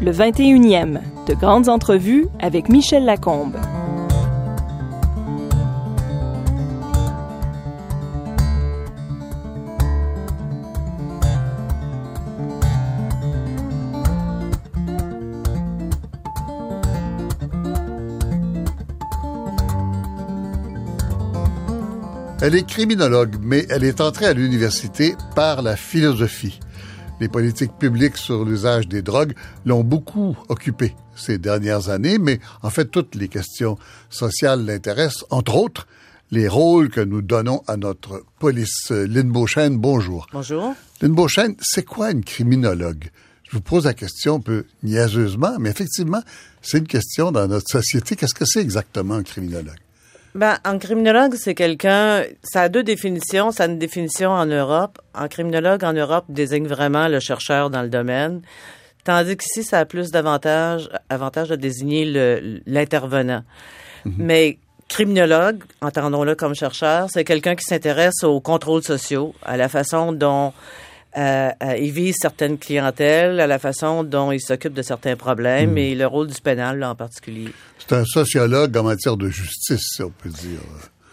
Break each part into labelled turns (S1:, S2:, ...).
S1: le 21e, de grandes entrevues avec Michel Lacombe.
S2: Elle est criminologue, mais elle est entrée à l'université par la philosophie. Les politiques publiques sur l'usage des drogues l'ont beaucoup occupée ces dernières années, mais en fait toutes les questions sociales l'intéressent, entre autres les rôles que nous donnons à notre police. Lynn Beauchesne, bonjour.
S3: Bonjour.
S2: Lynn Beauchesne, c'est quoi une criminologue? Je vous pose la question un peu niaiseusement, mais effectivement, c'est une question dans notre société. Qu'est-ce que c'est exactement un criminologue?
S3: Ben, un criminologue, c'est quelqu'un, ça a deux définitions. Ça a une définition en Europe. Un criminologue en Europe désigne vraiment le chercheur dans le domaine. Tandis qu'ici, ça a plus d'avantages, avantage de désigner l'intervenant. Mais criminologue, entendons-le comme chercheur, c'est quelqu'un qui s'intéresse aux contrôles sociaux, à la façon dont euh, euh, il vise certaines clientèles, à la façon dont il s'occupe de certains problèmes et le rôle du pénal là, en particulier.
S2: C'est un sociologue en matière de justice, si on peut dire.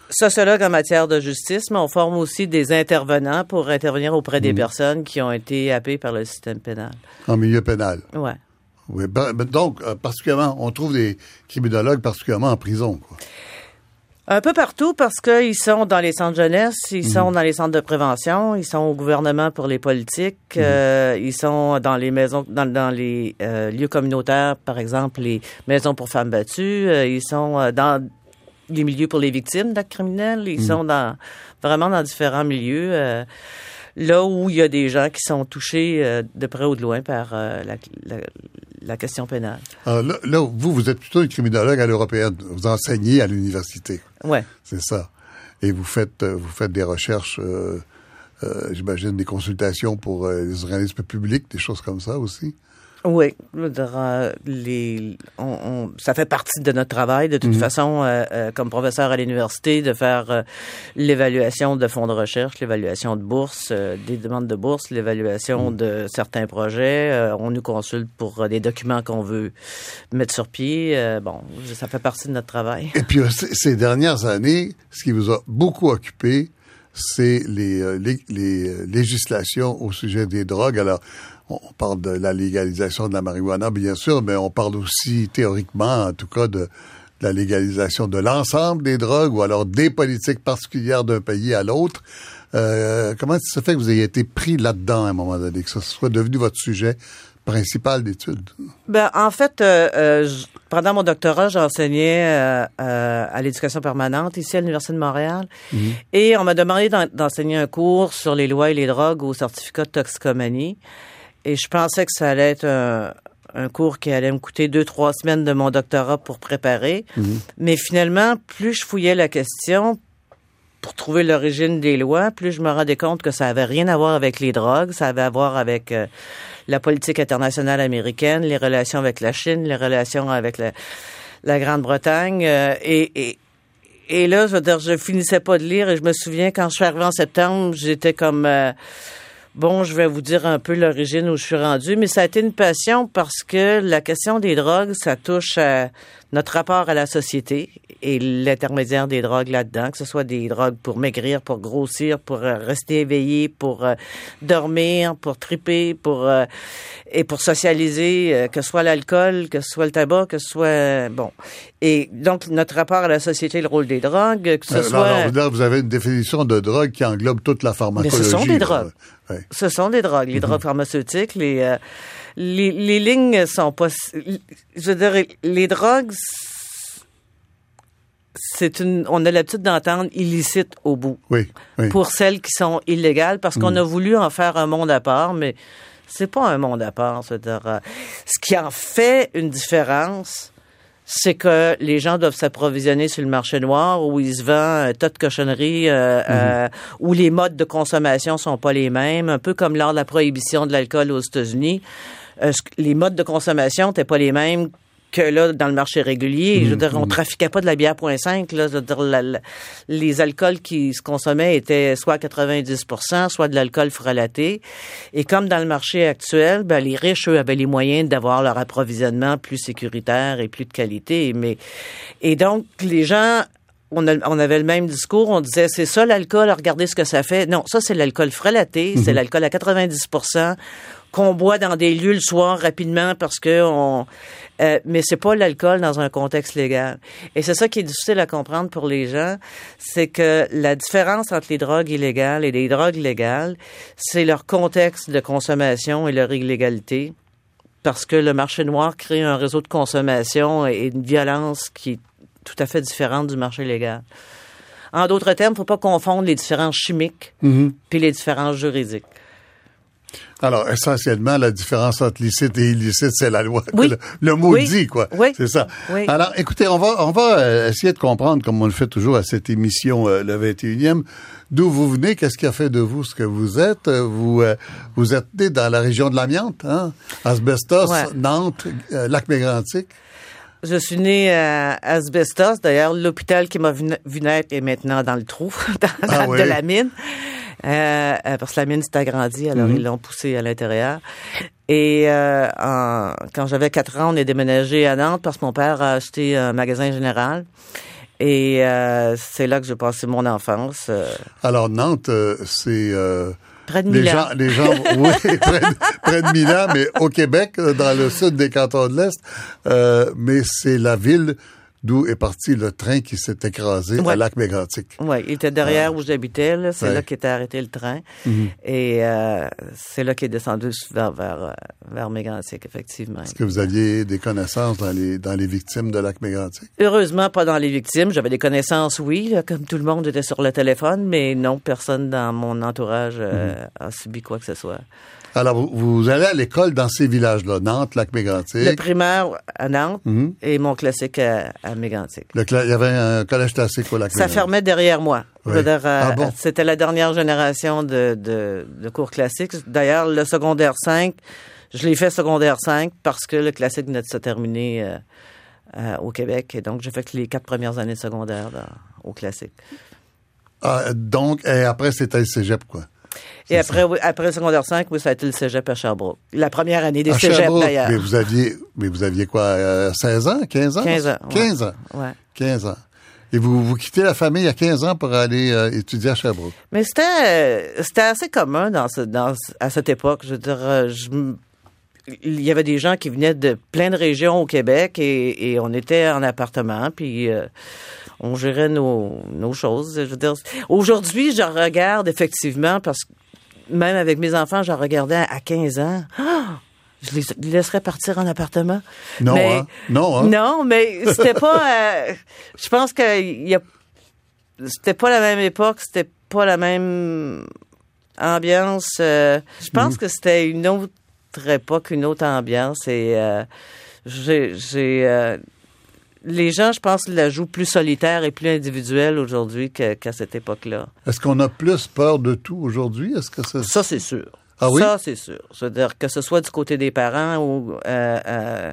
S3: Sociologue en matière de justice, mais on forme aussi des intervenants pour intervenir auprès des personnes qui ont été happées par le système pénal.
S2: En milieu pénal.
S3: Ouais.
S2: Oui, ben, ben, donc, euh, particulièrement, on trouve des criminologues particulièrement en prison. Quoi.
S3: Un peu partout parce qu'ils sont dans les centres jeunesse, ils sont dans les centres de prévention, ils sont au gouvernement pour les politiques, euh, ils sont dans les maisons, dans, dans les euh, lieux communautaires, par exemple les maisons pour femmes battues, euh, ils sont dans les milieux pour les victimes d'actes criminels, ils sont dans vraiment dans différents milieux. là où il y a des gens qui sont touchés de près ou de loin par la, la, la, question pénale.
S2: Alors là, là, vous, vous êtes plutôt une criminologue à l'européenne. Vous enseignez à l'université.
S3: Ouais.
S2: C'est ça. Et vous faites, vous faites des recherches, euh, euh, j'imagine, des consultations pour euh, les organismes publics, des choses comme ça aussi?
S3: Oui, les, on, on, ça fait partie de notre travail de toute mmh. façon, euh, euh, comme professeur à l'université, de faire euh, l'évaluation de fonds de recherche, l'évaluation de bourses, des demandes de bourse, l'évaluation mmh. de certains projets. on nous consulte pour des documents qu'on veut mettre sur pied. bon, ça fait partie de notre travail.
S2: Et puis ces dernières années, ce qui vous a beaucoup occupé, c'est les, les, les législations au sujet des drogues. Alors, on parle de la légalisation de la marijuana, bien sûr, mais on parle aussi théoriquement, en tout cas, de, la légalisation de l'ensemble des drogues ou alors des politiques particulières d'un pays à l'autre. Euh, comment ça fait que vous ayez été pris là-dedans à un moment donné, que ce soit devenu votre sujet principal d'études?
S3: Ben, en fait, euh, euh, pendant mon doctorat, j'enseignais euh, euh, à l'éducation permanente ici à l'Université de Montréal.
S2: Mhm.
S3: Et on m'a demandé d'enseigner un cours sur les lois et les drogues au certificat de toxicomanie. Et je pensais que ça allait être un, un, cours qui allait me coûter deux, trois semaines de mon doctorat pour préparer.
S2: Mhm.
S3: Mais finalement, plus je fouillais la question pour trouver l'origine des lois, plus je me rendais compte que ça avait rien à voir avec les drogues, ça avait à voir avec euh, la politique internationale américaine, les relations avec la Chine, les relations avec la, la Grande-Bretagne. Euh, et, et, et là, je veux dire, je finissais pas de lire et je me souviens quand je suis arrivée en septembre, j'étais comme... Euh, Bon, je vais vous dire un peu l'origine où je suis rendue, mais ça a été une passion parce que la question des drogues, ça touche à notre rapport à la société et l'intermédiaire des drogues là-dedans, que ce soit des drogues pour maigrir, pour grossir, pour euh, rester éveillé, pour euh, dormir, pour triper, pour euh, et pour socialiser, que ce soit l'alcool, que ce soit le tabac, que ce soit bon. Et donc notre rapport à la société, le rôle des drogues, que ce soit.
S2: Alors, là, vous avez une définition de drogue qui englobe toute la pharmacologie.
S3: Mais ce sont des drogues.
S2: Ouais.
S3: Ce sont des drogues, les
S2: Mhm.
S3: drogues pharmaceutiques, les, euh, les les lignes sont pas. Je veux dire, les drogues, c'est une. On a l'habitude d'entendre illicite au bout
S2: Oui, oui.
S3: pour celles qui sont illégales parce qu'on a voulu en faire un monde à part, mais c'est pas un monde à part. C'est-à-dire, euh, ce qui en fait une différence, c'est que les gens doivent s'approvisionner sur le marché noir où il se vend un tas de cochonneries, euh, euh, où les modes de consommation sont pas les mêmes, un peu comme lors de la prohibition de l'alcool aux États-Unis. Euh, les modes de consommation n'étaient pas les mêmes que là, dans le marché régulier. Je veux dire, on trafiquait pas de la bière point 5. Là, je veux dire, la- la- les alcools qui se consommaient étaient soit 90% soit de l'alcool frelaté. Et comme dans le marché actuel, ben, les riches, eux, avaient les moyens d'avoir leur approvisionnement plus sécuritaire et plus de qualité. Mais, et donc, les gens on, a- on avait le même discours. On disait, c'est ça l'alcool, regardez ce que ça fait. Non, ça, c'est l'alcool frelaté. C'est l'alcool à 90 qu'on boit dans des lieux le soir rapidement parce que on... euh, mais c'est pas l'alcool dans un contexte légal. Et c'est ça qui est difficile à comprendre pour les gens, c'est que la différence entre les drogues illégales et les drogues légales, c'est leur contexte de consommation et leur illégalité parce que le marché noir crée un réseau de consommation et une violence qui est tout à fait différente du marché légal. En d'autres termes, il ne faut pas confondre les différences chimiques puis les différences juridiques.
S2: Alors, essentiellement, la différence entre licite et illicite, c'est la loi.
S3: Oui.
S2: Le, le mot
S3: Oui.
S2: dit, quoi.
S3: Oui.
S2: C'est ça.
S3: Oui.
S2: Alors, écoutez, on va, on va euh, essayer de comprendre, comme on le fait toujours à cette émission, euh, le 21e, d'où vous venez, qu'est-ce qui a fait de vous ce que vous êtes. Euh, Vous, euh, vous êtes né dans la région de l'amiante, hein? Asbestos,
S3: Ouais.
S2: Nantes, euh, Lac-Mégantic.
S3: Je suis née à Asbestos. D'ailleurs, l'hôpital qui m'a vu, na- vu naître est maintenant dans le trou dans,
S2: Ah oui?
S3: de la mine. Euh, euh, parce que la mine s'est agrandie, alors
S2: Mhm.
S3: ils l'ont poussé à l'intérieur. Et euh, en- quand j'avais quatre ans, on est déménagé à Nantes parce que mon père a acheté un magasin général. Et euh, c'est là que j'ai passé mon enfance.
S2: Alors, Nantes, c'est...
S3: près de
S2: les
S3: Milan.
S2: gens, les gens, oui, près de, près de Milan, mais au Québec, dans le sud des cantons de l'Est. Euh, mais c'est la ville d'où est parti le train qui s'est écrasé à
S3: Ouais.
S2: Lac-Mégantic.
S3: Oui, il était derrière où j'habitais. là. C'est
S2: Ouais.
S3: là qu'était arrêté le train. Et euh, c'est là qu'il est descendu vers, vers, euh, vers Mégantic, effectivement.
S2: Est-ce que vous aviez des connaissances dans les, dans les victimes de Lac-Mégantic?
S3: Heureusement, pas dans les victimes. J'avais des connaissances, oui, là, comme tout le monde était sur le téléphone, mais non, personne dans mon entourage euh, a subi quoi que ce soit.
S2: Alors, vous, vous allez à l'école dans ces villages-là, Nantes,
S3: Le
S2: Lac-Mégantic.
S3: primaire à Nantes
S2: Mhm.
S3: et mon classique à, à Mégantic.
S2: Le cla- il y avait un collège classique au
S3: Ça
S2: Lac-Mégantic.
S3: fermait derrière moi.
S2: Oui.
S3: euh,
S2: Ah bon?
S3: C'était la dernière génération de, de, de cours classiques. D'ailleurs, le secondaire 5, je l'ai fait secondaire 5 parce que le classique venait de se terminer euh, euh, au Québec. Et donc, j'ai fait les quatre premières années de secondaire dans- au classique.
S2: Ah, donc, et après, c'était le cégep, quoi?
S3: Et après, oui, après le secondaire 5, oui, ça a été le cégep à Sherbrooke. La première année des
S2: À
S3: cégeps, d'ailleurs.
S2: Mais vous aviez, mais vous aviez quoi, euh, 16 ans, 15 ans?
S3: 15 ans, ouais.
S2: 15 ans.
S3: Ouais.
S2: 15 ans. Et vous, vous quittez la famille à 15 ans pour aller euh, étudier à Sherbrooke?
S3: Mais c'était euh, c'était assez commun dans ce, dans, à cette époque. Je veux dire, euh, je il y avait des gens qui venaient de plein de régions au Québec et, et on était en appartement, puis euh, on gérait nos, nos choses. Je veux dire, aujourd'hui, je regarde effectivement parce que même avec mes enfants, je regardais à 15 ans. Ah! je les laisserais partir en appartement.
S2: Non,
S3: Mais-
S2: hein? Non, hein?
S3: Non, mais c'était pas. euh, je pense que il y a. C'était pas la même époque, c'était pas la même ambiance. euh, je pense que c'était une autre époque, une autre ambiance. Et euh, j'ai, j'ai, les gens, je pense, la jouent plus solitaire et plus individuelle aujourd'hui qu'à cette époque-là.
S2: Est-ce qu'on a plus peur de tout aujourd'hui? Est-ce que ça...
S3: Ça, c'est sûr.
S2: Ah oui?
S3: Ça, c'est sûr. Je veux dire, que ce soit du côté des parents ou, euh, euh,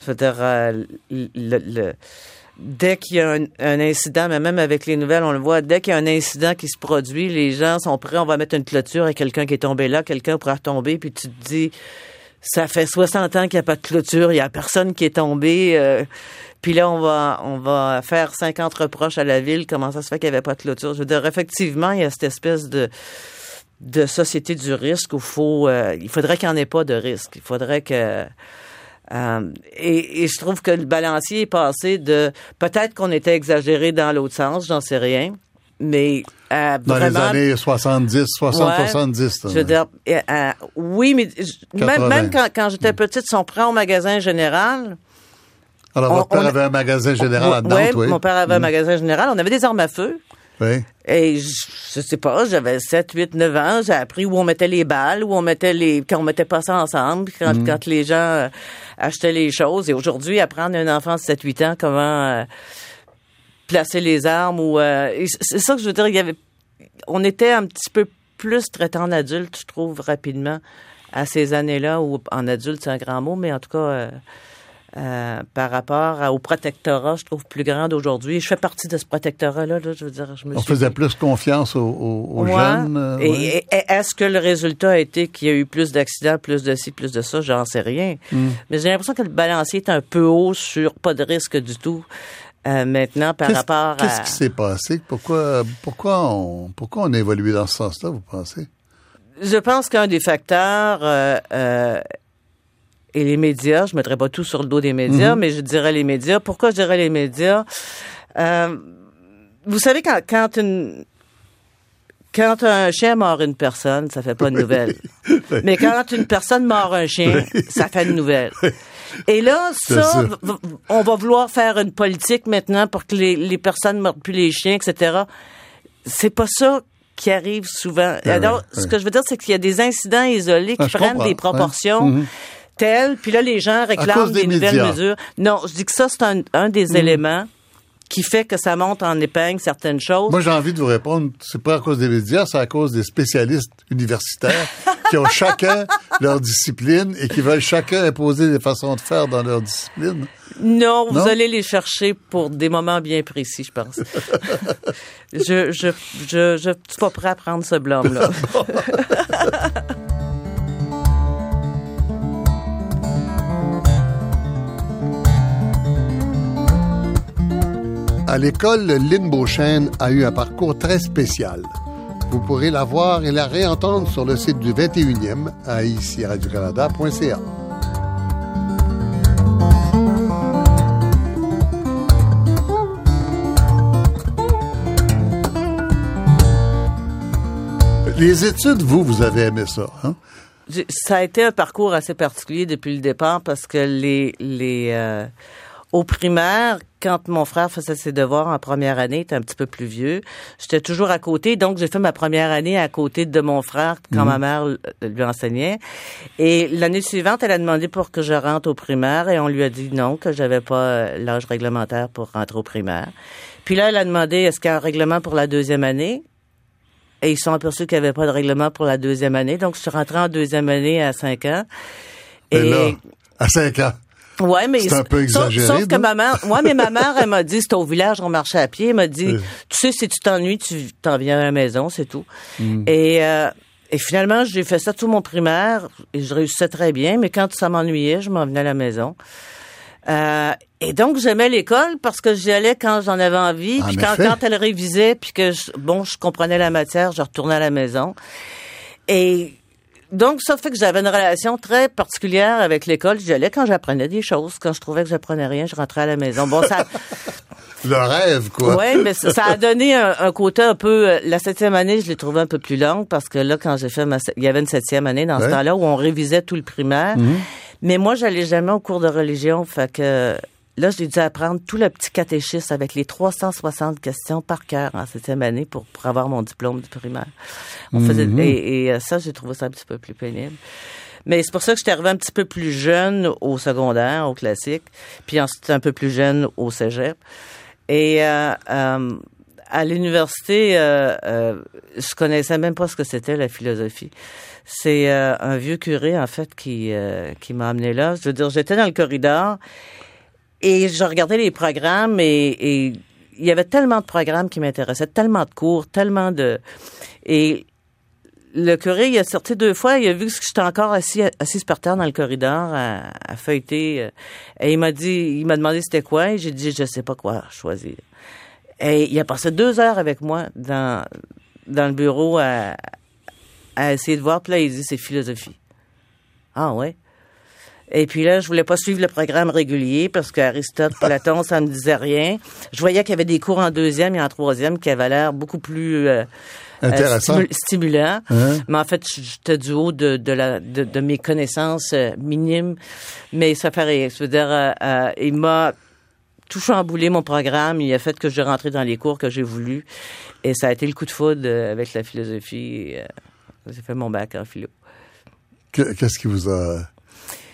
S3: je veux dire, euh, le, le- dès qu'il y a un, un incident, mais même avec les nouvelles, on le voit, dès qu'il y a un incident qui se produit, les gens sont prêts, on va mettre une clôture et quelqu'un qui est tombé là, quelqu'un pourra retomber, puis tu te dis, ça fait 60 ans qu'il n'y a pas de clôture, il n'y a personne qui est tombé. euh, puis là, on va, on va faire 50 reproches à la ville. Comment ça se fait qu'il n'y avait pas de clôture? Je veux dire, effectivement, il y a cette espèce de, de société du risque où faut, euh, il faudrait qu'il n'y en ait pas de risque. Il faudrait que... euh, et, et je trouve que le balancier est passé de... Peut-être qu'on était exagéré dans l'autre sens, j'en sais rien, mais euh,
S2: Dans
S3: vraiment...
S2: les années 70, 60,
S3: Ouais.
S2: 70.
S3: Je veux dire, euh, euh, oui, mais je- même,
S2: 80.
S3: même quand, quand j'étais petite, si on prend au magasin général...
S2: Alors,
S3: on-
S2: votre père
S3: on-
S2: avait un magasin général à Nantes, oui.
S3: mon père avait un magasin général. On avait des armes à feu.
S2: Oui.
S3: Et je, je sais pas, j'avais 7, 8, 9 ans, j'ai appris où on mettait les balles, où on mettait les, quand on mettait pas ça ensemble, quand,
S2: Mm.
S3: quand les gens euh, achetaient les choses. Et aujourd'hui, apprendre à un enfant de 7, 8 ans comment euh, placer les armes ou, euh, c'est ça que je veux dire, il y avait, on était un petit peu plus traitant d'adulte, je trouve, rapidement, à ces années-là, où en adulte, c'est un grand mot, mais en tout cas, euh, euh, par rapport au protectorat, je trouve plus grand d'aujourd'hui. Je fais partie de ce protectorat-là. Là, je veux dire, je me
S2: On faisait plus confiance aux, jeunes. Euh,
S3: et, est-ce que le résultat a été qu'il y a eu plus d'accidents, plus de ci, plus de ça? J'en sais rien. Hmm. Mais j'ai l'impression que le balancier est un peu haut sur pas de risque du tout. Euh, maintenant, par rapport à...
S2: Qu'est-ce qui s'est passé? Pourquoi, pourquoi, on, pourquoi on a évolué dans ce sens-là, vous pensez?
S3: Je pense qu'un des facteurs euh, et les médias, je mettrai pas tout sur le dos des médias, mhm. mais je dirais les médias. Pourquoi je dirais les médias? Euh, vous savez, quand, quand une quand un chien mord une personne, ça fait pas de nouvelle. Mais quand une personne mord un chien, ça fait une nouvelle. Et là, ça, on va vouloir faire une politique maintenant pour que les, les personnes mordent plus les chiens, etc. C'est pas ça qui arrive souvent. Alors, ce que je veux dire, c'est qu'il y a des incidents isolés qui ah, prennent des proportions. Mhm tel, puis là, les gens réclament des, nouvelles mesures. Non, je dis que ça, c'est un, des mm. éléments qui fait que ça monte en épingle certaines choses.
S2: Moi, j'ai envie de vous répondre, c'est pas à cause des médias, c'est à cause des spécialistes universitaires qui ont chacun leur discipline et qui veulent chacun imposer des façons de faire dans leur discipline.
S3: Non, vous allez les chercher pour des moments bien précis, je pense. je, je, je, je suis pas prêt à prendre ce blâme-là.
S2: À l'école, Lynn Beauchesne a eu un parcours très spécial. Vous pourrez la voir et la réentendre sur le site du 21e à. Les études, vous, vous avez aimé ça, hein?
S3: Ça a été un parcours assez particulier depuis le départ parce que les, les euh, au primaire, quand mon frère faisait ses devoirs en première année, il était un petit peu plus vieux. J'étais toujours à côté, donc j'ai fait ma première année à côté de mon frère quand ma mhm. mère lui enseignait. Et l'année suivante, elle a demandé pour que je rentre au primaire et on lui a dit non, que j'avais pas euh, l'âge réglementaire pour rentrer au primaire. Puis là, elle a demandé est-ce qu'il y a un règlement pour la deuxième année? Et ils sont aperçus qu'il n'y avait pas de règlement pour la deuxième année. Donc, je suis rentrée en deuxième année à cinq ans.
S2: Et, là, à cinq ans.
S3: Ouais, mais
S2: c'est un peu exagéré.
S3: Sauf, que ma mère, moi, mais ma mère, elle m'a dit, c'était au village, on marchait à pied. Elle m'a dit, tu sais, si tu t'ennuies, tu t'en viens à la maison, c'est tout. Hmm. Et euh, et finalement, j'ai fait ça tout mon primaire et je réussissais très bien. Mais quand ça m'ennuyait, je m'en venais à la maison. Euh, et donc j'aimais l'école parce que j'y allais quand j'en avais envie, puis quand, quand, elle révisait, puis que bon, je comprenais la matière, je retournais à la maison. Et donc, ça fait que j'avais une relation très particulière avec l'école. J'y allais quand j'apprenais des choses. Quand je trouvais que j'apprenais rien, je rentrais à la maison. Bon, ça...
S2: Le rêve, quoi.
S3: Oui, mais ça, a donné un, côté un peu... Euh, la septième année, je l'ai trouvée un peu plus longue parce que là, quand j'ai fait ma... Il y avait une septième année dans ce temps-là où on révisait tout le primaire. Mhm. Mais moi, j'allais jamais au cours de religion. Fait que Là, j'ai dû apprendre tout le petit catéchisme avec les 360 questions par cœur en septième année pour, pour avoir mon diplôme du primaire. On faisait, mhm. et, et, euh, ça, j'ai trouvé ça un petit peu plus pénible. Mais c'est pour ça que j'étais arrivé un petit peu plus jeune au secondaire, au classique, puis ensuite un peu plus jeune au cégep. Et euh, euh, à l'université, euh, je connaissais même pas ce que c'était la philosophie. C'est un vieux curé en fait qui qui m'a amené là. Je veux dire, j'étais dans le corridor et je regardais les programmes et, il y avait tellement de programmes qui m'intéressaient, tellement de cours, tellement de... Et le curé, il a sorti deux fois, il a vu que j'étais encore assis, assis par terre dans le corridor à, à feuilleter. Euh, et il m'a dit, il m'a demandé c'était quoi, et j'ai dit, je sais pas quoi choisir. Et il a passé deux heures avec moi dans, dans le bureau à, à essayer de voir, puis là, il dit, c'est philosophie. Ah ouais? Et puis là, je voulais pas suivre le programme régulier parce qu'Aristote, Platon, ça me disait rien. Je voyais qu'il y avait des cours en deuxième et en troisième qui avaient l'air beaucoup plus euh, euh stimulants. Hein? Mais en fait, j'étais du haut de, de, la, de, de mes connaissances euh, minimes. Mais ça fait rien. Je veux dire, euh, il m'a tout chamboulé mon programme. Il a fait que je rentrais dans les cours que j'ai voulu. Et ça a été le coup de foudre avec la philosophie. J'ai fait mon bac en philo.
S2: Qu'est-ce qui vous a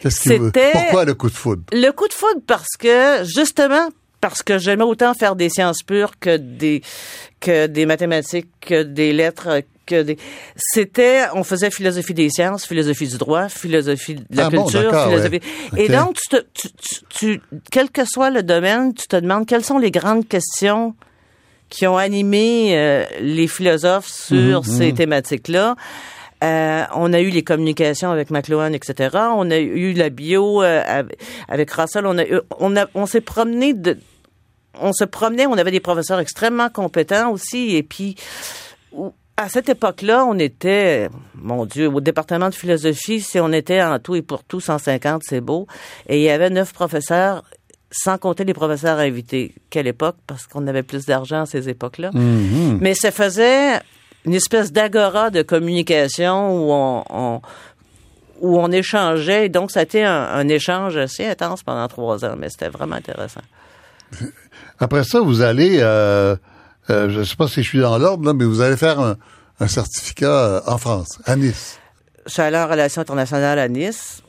S2: c'était. Pourquoi le coup de foudre?
S3: Le coup de foudre parce que, justement, parce que j'aimais autant faire des sciences pures que des que des mathématiques, que des lettres, que des. C'était, on faisait philosophie des sciences, philosophie du droit, philosophie de la
S2: Ah
S3: culture, philosophie.
S2: ouais.
S3: Et donc, tu, te, tu, tu, tu- quel que soit le domaine, tu te demandes quelles sont les grandes questions qui ont animé euh, les philosophes sur
S2: Mhm,
S3: ces thématiques-là. Euh, on a eu les communications avec McLuhan, etc. On a eu la bio euh, av- avec Russell. On a, eu- on a, on s'est promené de, on se promenait. On avait des professeurs extrêmement compétents aussi. Et puis, à cette époque-là, on était, mon Dieu, au département de philosophie, si on était en tout et pour tout 150, c'est beau. Et il y avait neuf professeurs, sans compter les professeurs invités. Quelle époque? Parce qu'on avait plus d'argent à ces époques-là.
S2: Mhm.
S3: Mais ça faisait une espèce d'agora de communication où on, on- où on échangeait. Et Donc, ça a été un, un échange assez intense pendant trois ans, mais c'était vraiment intéressant.
S2: Après ça, vous allez, euh, euh, je ne sais pas si je suis dans l'ordre, là, mais vous allez faire un, un certificat euh, en France, à Nice.
S3: Je suis allée en relations internationales à Nice.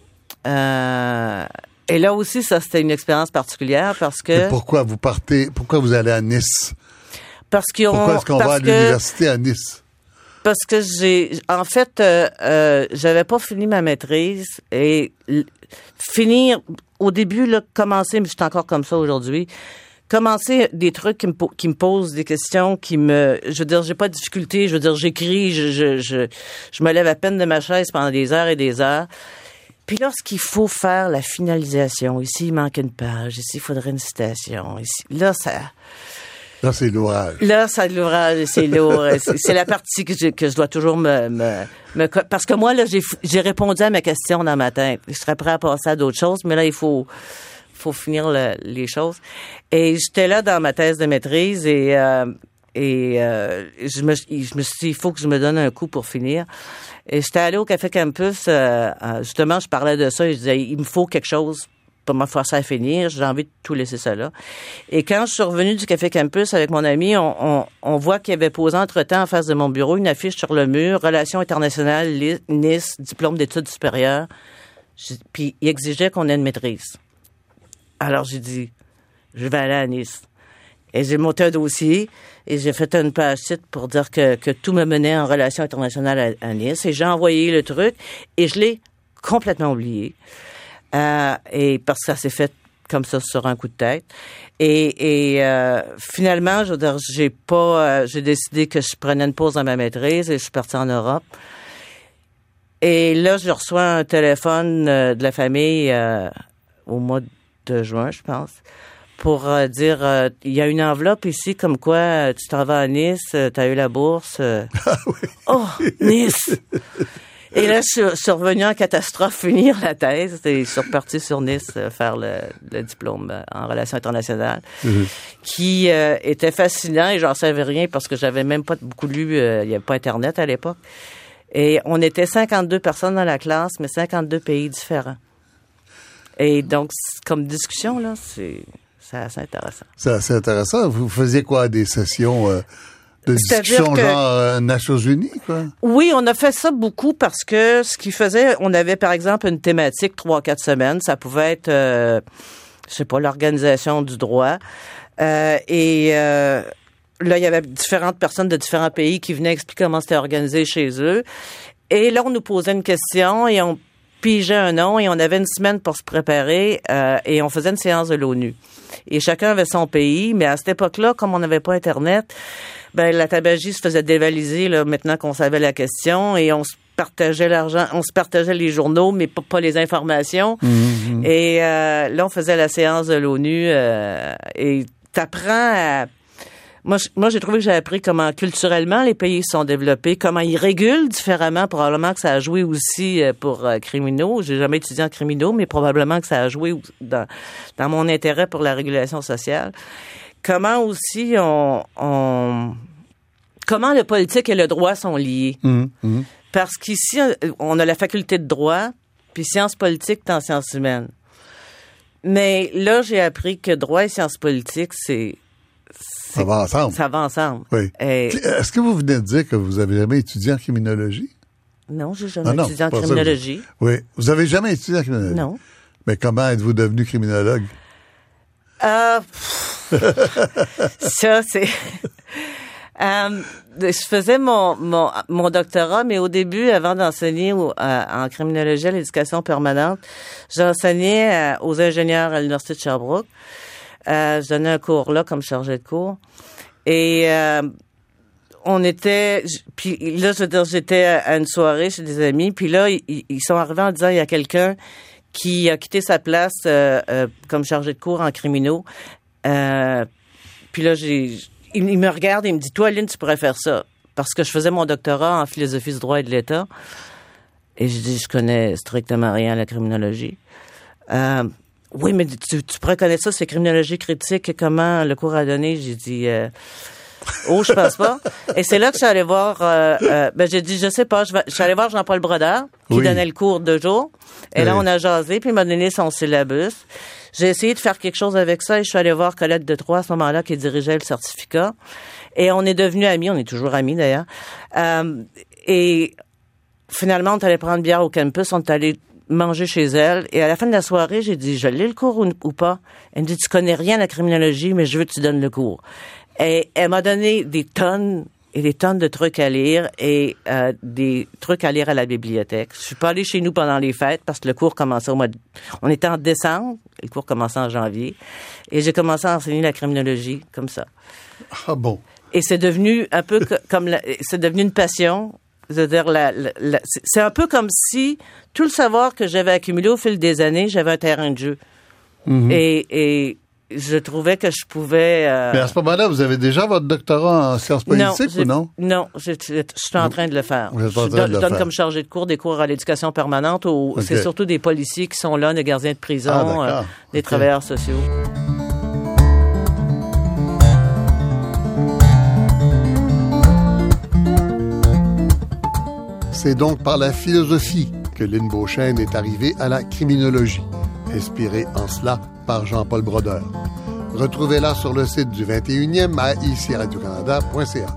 S3: Euh, et là aussi, ça, c'était une expérience particulière parce que...
S2: pourquoi vous partez, pourquoi vous allez à Nice?
S3: Parce qu'ils ont...
S2: Pourquoi est-ce qu'on va à l'université à Nice?
S3: Parce que j'ai, en fait, euh, euh, j'avais pas fini ma maîtrise et finir au début, là, commencer, mais je suis encore comme ça aujourd'hui. Commencer des trucs qui me, posent des questions, qui me, je veux dire, j'ai pas de difficulté. Je veux dire, j'écris, je, je me lève à peine de ma chaise pendant des heures et des heures. Puis lorsqu'il faut faire la finalisation, ici il manque une page, ici il faudrait une citation, ici, là ça,
S2: Là, c'est l'ouvrage.
S3: Là, ça l'ouvrage, c'est lourd. C'est c'est la partie que je, que je dois toujours me, me, me co- parce que moi là, j'ai j'ai répondu à ma question dans ma tête. Je serais prêt à passer à d'autres choses, mais là, il faut faut finir le- les choses. Et j'étais là dans ma thèse de maîtrise et euh, et euh, je me je me suis dit, il faut que je me donne un coup pour finir. Et j'étais allée au Café Campus, euh, justement, je parlais de ça et je disais, il me faut quelque chose pour me forcer à finir. J'ai envie de tout laisser ça là. Et quand je suis revenue du Café Campus avec mon ami, on, voit qu'il avait posé entre-temps en face de mon bureau une affiche sur le mur, Relations internationales, Nice, diplôme d'études supérieures. Puis il exigeait qu'on ait une maîtrise. Alors j'ai dit, je vais aller à Nice. Et j'ai monté un dossier et j'ai fait une page titre pour dire que, que tout me menait en relations internationales à Nice. Et j'ai envoyé le truc et je l'ai complètement oublié. Euh, et parce que ça s'est fait comme ça sur un coup de tête. Et, et euh, finalement, je veux dire, j'ai pas, euh, j'ai décidé que je prenais une pause dans ma maîtrise et je suis partie en Europe. Et là, je reçois un téléphone euh, de la famille euh, au mois de juin, je pense, pour euh, dire euh, il y a une enveloppe ici comme quoi euh, tu t'en vas à Nice, tu as eu la bourse. euh. Oh, Nice! Et là, je suis- revenu en catastrophe finir la thèse et je suis reparti sur Nice euh, faire le, le diplôme euh, en relations internationales, qui euh, était fascinant et j'en savais rien parce que j'avais même pas beaucoup lu, euh, il n'y avait pas Internet à l'époque. Et on était 52 personnes dans la classe, mais 52 pays différents. Et donc, comme discussion, là, c'est c'est assez intéressant.
S2: C'est assez intéressant. Vous faisiez quoi, des sessions euh, de discussion
S3: que-
S2: genre euh, Nations Unies, quoi?
S3: Oui, on a fait ça beaucoup parce que ce qui faisait, on avait par exemple une thématique trois quatre semaines. Ça pouvait être, euh, je sais pas, l'organisation du droit. Euh, et euh, là, il y avait différentes personnes de différents pays qui venaient expliquer comment c'était organisé chez eux. Et là, on nous posait une question et on pigeait un nom et on avait une semaine pour se préparer et on faisait une séance de l'ONU. Et chacun avait son pays, mais à cette époque-là, comme on n'avait pas Internet, ben la tabagie se faisait dévaliser là, maintenant qu'on savait la question et on se partageait l'argent, on se partageait les journaux, mais pas, pas les informations. Et euh, là, on faisait la séance de l'ONU euh, et t'apprends à moi, j'ai trouvé que j'ai appris comment culturellement les pays sont développés, comment ils régulent différemment. Probablement que ça a joué aussi euh, pour euh, criminaux. J'ai jamais étudié en criminaux, mais probablement que ça a joué ou- dans, dans mon intérêt pour la régulation sociale. Comment aussi on, on comment le politique et le droit sont liés.
S2: Mhm, mhm.
S3: Parce qu'ici, on a la faculté de droit, puis sciences politiques, en sciences humaines. Mais là, j'ai appris que droit et sciences politiques, c'est
S2: Ça va ensemble.
S3: ça va ensemble.
S2: Oui.
S3: Et-
S2: Est-ce que vous venez de dire que vous avez jamais étudié en criminologie?
S3: non, j'ai jamais
S2: Ah non,
S3: étudié en criminologie.
S2: Oui. Vous avez jamais étudié en criminologie?
S3: Non.
S2: Mais comment êtes-vous devenu criminologue?
S3: Euh, ça, c'est... Euh, je faisais mon, mon, doctorat, mais au début, avant d'enseigner en criminologie à l'éducation permanente, j'enseignais aux ingénieurs à l'Université de Sherbrooke. Euh, je donnais un cours là comme chargé de cours. Et euh, on était... Puis là, je veux dire, j'étais à une soirée chez des amis, puis là, ils sont arrivés en disant, il y a quelqu'un qui a quitté sa place euh, euh, comme chargé de cours en criminaux. Euh, puis là, j'ai, il, me regarde et il me dit, toi, Lynn, tu pourrais faire ça. Parce que je faisais mon doctorat en philosophie du droit et de l'État. Et je dis, je connais strictement rien à la criminologie. Oui, mais tu, tu pourrais connaître ça, c'est criminologie critique. Comment le cours a donné? J'ai dit, oh, je pense pas. Et c'est là que je suis allé voir, euh, euh, ben, j'ai dit, je sais pas, je, vais, je suis allé voir Jean-Paul Brodeur, qui donnait le cours de jour. Et là, on a jasé, puis il m'a donné son syllabus. J'ai essayé de faire quelque chose avec ça et je suis allé voir Colette de Troyes à ce moment-là qui dirigeait le certificat. Et on est devenus amis, on est toujours amis d'ailleurs. Euh, et finalement, on est allé prendre bière au campus, on est allé manger chez elle. Et à la fin de la soirée, j'ai dit, je lis le cours ou, pas? Elle me dit, tu connais rien à la criminologie, mais je veux que tu donnes le cours. Et elle m'a donné des tonnes et des tonnes de trucs à lire et euh, des trucs à lire à la bibliothèque. Je suis pas allée chez nous pendant les fêtes parce que le cours commençait au mois de... On était en décembre, le cours commençait en janvier. Et j'ai commencé à enseigner la criminologie comme ça.
S2: Ah bon?
S3: Et c'est devenu un peu comme... C'est devenu une passion dire c'est un peu comme si tout le savoir que j'avais accumulé au fil des années, j'avais un terrain de jeu. Mm-hmm. et, et, je trouvais que je pouvais. Euh,
S2: Mais à ce moment-là, vous avez déjà votre doctorat en sciences politiques ou non?
S3: Non, je, suis en train de le faire. je, donne, comme chargé de cours des cours à l'éducation permanente. Où C'est surtout des policiers qui sont là, des gardiens de prison, ah, euh, des travailleurs sociaux.
S2: C'est donc par la philosophie que Lynn Beauchesne est arrivée à la criminologie, inspirée en cela par Jean-Paul Brodeur. Retrouvez-la sur le site du 21e à ici radio-canada.ca.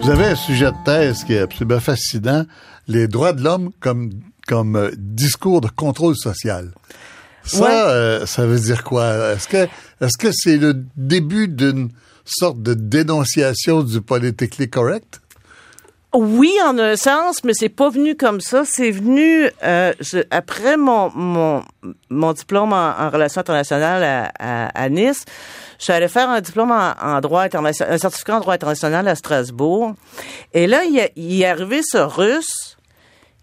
S2: Vous avez un sujet de thèse qui est absolument fascinant, les droits de l'homme comme, comme euh, discours de contrôle social. Ça, euh, ça veut dire quoi? Est-ce que est-ce que c'est le début d'une sorte de dénonciation du politically correct?
S3: Oui, en un sens, mais c'est pas venu comme ça. C'est venu euh, après mon, mon, mon diplôme en, relations internationales à, à, Nice. Je suis allée faire un diplôme en, droit international, un certificat en droit international à Strasbourg. Et là, il, il est arrivé ce russe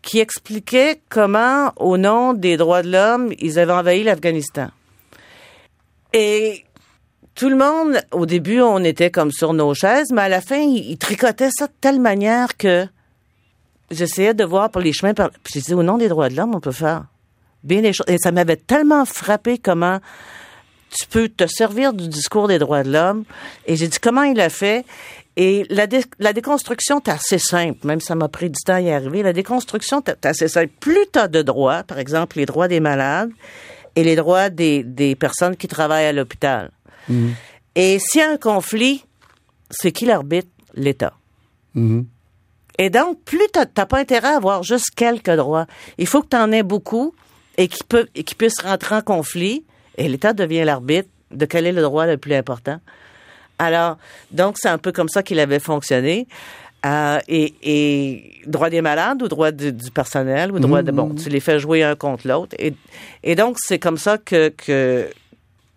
S3: qui expliquait comment, au nom des droits de l'homme, ils avaient envahi l'Afghanistan. Et tout le monde, au début, on était comme sur nos chaises, mais à la fin, ils, tricotaient ça de telle manière que j'essayais de voir pour les chemins. Par... Puis j'ai dit, au nom des droits de l'homme, on peut faire bien les choses. Et ça m'avait tellement frappé comment tu peux te servir du discours des droits de l'homme. Et j'ai dit, comment il a fait? Et la, déconstruction est assez simple, même ça m'a pris du temps à y arriver. La déconstruction est assez simple. Plus tu as de droits, par exemple les droits des malades et les droits des personnes qui travaillent à l'hôpital. Mhm. Et s'il y a un conflit, c'est qui l'arbitre? L'État. Mhm. Et donc, plus tu n'as pas intérêt à avoir juste quelques droits. Il faut que tu en aies beaucoup et qui, peut, et qui puissent rentrer en conflit. Et l'État devient l'arbitre de quel est le droit le plus important. Alors, donc, c'est un peu comme ça qu'il avait fonctionné. Euh, et, et, droit des malades ou droit du, personnel ou droit de bon mm-hmm. tu les fais jouer un contre l'autre et, et donc c'est comme ça que, que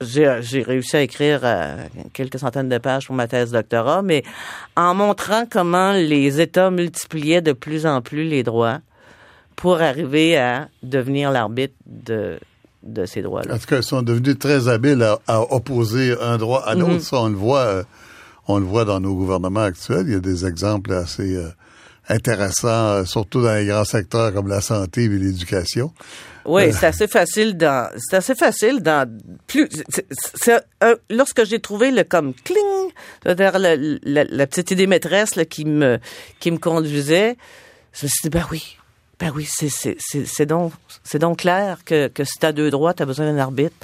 S3: j'ai réussi à écrire euh, quelques centaines de pages pour ma thèse doctorat mais en montrant comment les États multipliaient de plus en plus les droits pour arriver à devenir l'arbitre de de ces droits-là.
S2: En tout cas, ils sont devenus très habiles à, opposer un droit à l'autre. Mhm. Ça, on le voit, euh, on le voit dans nos gouvernements actuels. Il y a des exemples assez euh, intéressants, surtout dans les grands secteurs comme la santé et l'éducation.
S3: Oui, c'est assez facile dans, c'est assez facile dans plus, c'est, lorsque j'ai trouvé le comme cling, c'est-à-dire la, petite idée maîtresse là, qui me, qui me conduisait, je me suis dit, ben oui, ben oui, c'est donc, donc clair que, que si tu as deux droits, tu as besoin d'un arbitre.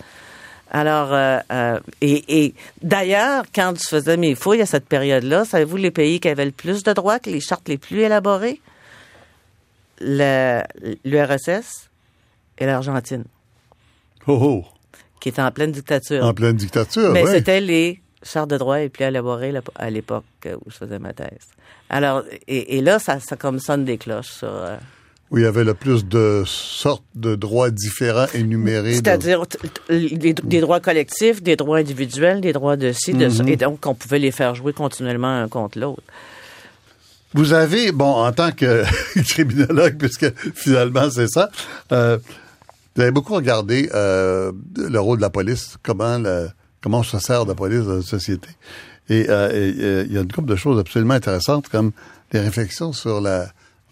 S3: Alors, euh, euh, et, et d'ailleurs, quand tu faisais mes fouilles à cette période-là, savez-vous les pays qui avaient le plus de droits, les chartes les plus élaborées? L'URSS et l'Argentine.
S2: Oh, oh.
S3: Qui étaient en pleine dictature.
S2: En pleine dictature,
S3: Mais
S2: oui.
S3: c'était les chartes de droit les plus élaborées là- à l'époque euh, où je faisais ma thèse. Alors, et, et là, ça, ça comme sonne des cloches sur... euh,
S2: Où il y avait le plus de sortes de droits différents énumérés.
S3: C'est-à-dire des droits collectifs, des droits individuels, des droits de ci, de
S2: Mhm.
S3: ça. Et donc, on pouvait les faire jouer continuellement un contre l'autre.
S2: Vous avez, bon, en tant que criminologue, puisque finalement c'est ça, euh, vous avez beaucoup regardé euh, le rôle de la police, comment on se sert de la police dans la société. Et euh, euh, il y a une couple de choses absolument intéressantes, comme des réflexions sur la,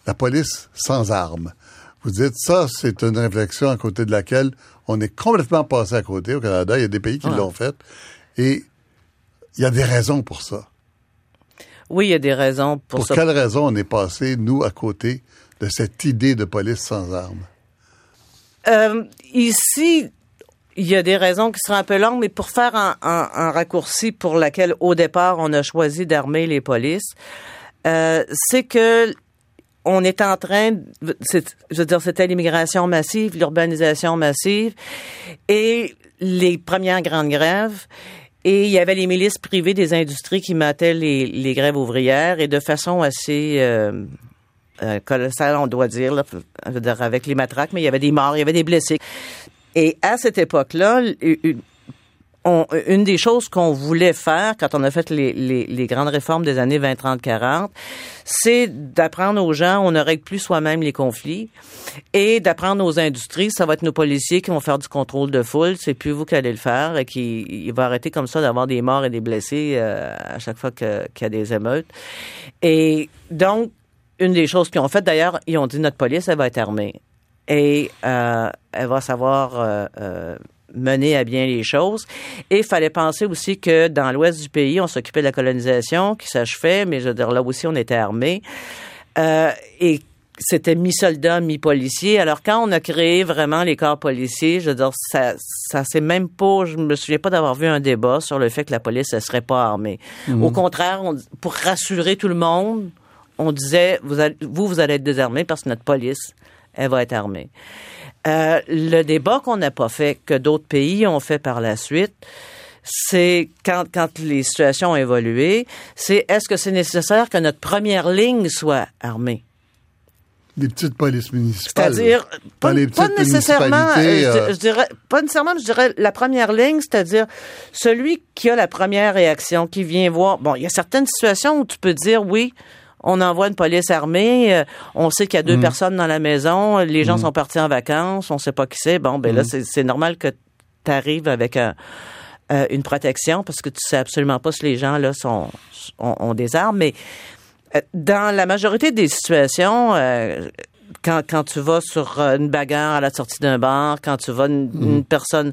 S2: la police sans armes. Vous dites, ça, c'est une réflexion à côté de laquelle on est complètement passé à côté au Canada. Il y a des pays qui l'ont fait. Et il y a des raisons pour ça.
S3: Oui, il y a des raisons pour,
S2: Pour
S3: ça.
S2: quelle raison on est passé, nous, à côté de cette idée de police sans armes?
S3: Euh, ici, il y a des raisons qui seraient un peu longues, mais pour faire un, raccourci pour laquelle, au départ, on a choisi d'armer les polices, euh, c'est que on est en train, c'est- je veux dire, c'était l'immigration massive, l'urbanisation massive, et les premières grandes grèves. Et il y avait les milices privées des industries qui mataient les, les grèves ouvrières et de façon assez euh, euh, colossale, on doit dire, avec les matraques, mais il y avait des morts, il y avait des blessés. Et à cette époque-là, une- des choses qu'on voulait faire quand on a fait les, grandes réformes des années 20, 30, 40, c'est d'apprendre aux gens, on ne règle plus soi-même les conflits, et d'apprendre aux industries, ça va être nos policiers qui vont faire du contrôle de foule, c'est plus vous qui allez le faire, et qui va arrêter comme ça d'avoir des morts et des blessés euh, à chaque fois qu'il y a des émeutes. Et donc, une des choses qu'ils ont fait, d'ailleurs, ils ont dit notre police, elle va être armée. Et euh, elle va savoir euh, euh, mener à bien les choses. Et il fallait penser aussi que dans l'ouest du pays, on s'occupait de la colonisation qui s'achevait, mais je veux dire, là aussi, on était armés. Euh, et c'était mi-soldat, mi-policier. Alors, quand on a créé vraiment les corps policiers, je veux dire, ça, ça c'est même pas, je me souviens pas d'avoir vu un débat sur le fait que la police ne serait pas armée. Au contraire, on- pour rassurer tout le monde, on disait, vous, allez- vous, vous allez être désarmés parce que notre police, elle va être armée. Euh, le débat qu'on n'a pas fait, que d'autres pays ont fait par la suite, c'est quand, quand les situations ont évolué, c'est est-ce que c'est nécessaire que notre première ligne soit armée?
S2: Des petites polices municipales.
S3: C'est-à-dire, pas, pas nécessairement,
S2: municipalités,
S3: euh, je, je dirais, pas nécessairement, je dirais la première ligne, c'est-à-dire celui qui a la première réaction, qui vient voir. Bon, il y a certaines situations où tu peux dire, oui, on envoie une police armée, euh, on sait qu'il y a deux
S2: Mm.
S3: personnes dans la maison, les gens sont partis en vacances, on sait pas qui c'est. Bon, ben
S2: Mm.
S3: là, c'est c'est normal que tu arrives avec un- euh, une protection parce que tu sais absolument pas si les gens là sont ont, ont des armes, mais euh, dans la majorité des situations, euh, quand, quand tu vas sur euh, une bagarre à la sortie d'un bar, quand tu vas une, une personne